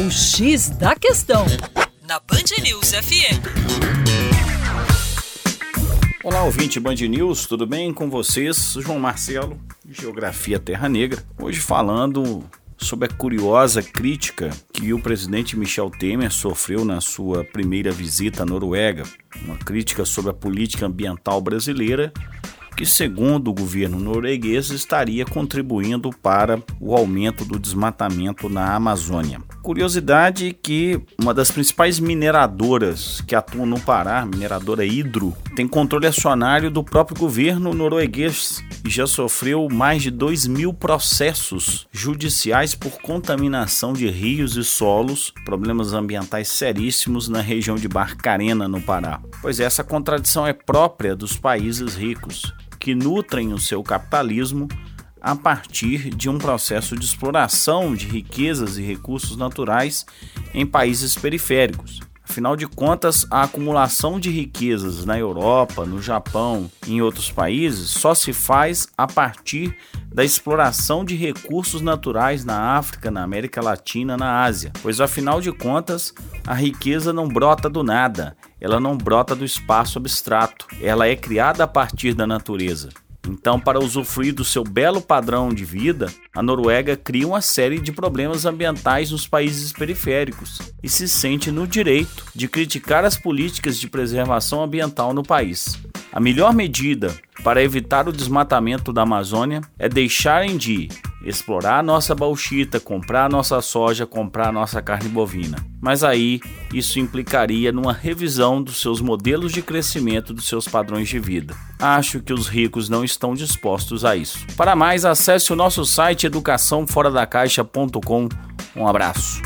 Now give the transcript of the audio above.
O X da Questão, na Band News FM. Olá, ouvinte Band News, tudo bem com vocês? João Marcelo, Geografia Terra Negra. Hoje falando sobre a curiosa crítica que o presidente Michel Temer sofreu na sua primeira visita à Noruega. Uma crítica sobre a política ambiental brasileira que, segundo o governo norueguês, estaria contribuindo para o aumento do desmatamento na Amazônia. Curiosidade que uma das principais mineradoras que atuam no Pará, mineradora Hidro, tem controle acionário do próprio governo norueguês e já sofreu mais de 2 mil processos judiciais por contaminação de rios e solos, problemas ambientais seríssimos na região de Barcarena, no Pará. Pois essa contradição é própria dos países ricos que nutrem o seu capitalismo a partir de um processo de exploração de riquezas e recursos naturais em países periféricos. Afinal de contas, a acumulação de riquezas na Europa, no Japão e em outros países só se faz a partir da exploração de recursos naturais na África, na América Latina, na Ásia. Pois afinal de contas, a riqueza não brota do nada, ela não brota do espaço abstrato, ela é criada a partir da natureza. Então, para usufruir do seu belo padrão de vida, a Noruega cria uma série de problemas ambientais nos países periféricos e se sente no direito de criticar as políticas de preservação ambiental no país. A melhor medida para evitar o desmatamento da Amazônia é deixarem de explorar a nossa bauxita, comprar a nossa soja, comprar a nossa carne bovina. Mas aí isso implicaria numa revisão dos seus modelos de crescimento dos seus padrões de vida. Acho que os ricos não estão dispostos a isso. Para mais, acesse o nosso site educaçãoforadacaixa.com. Um abraço.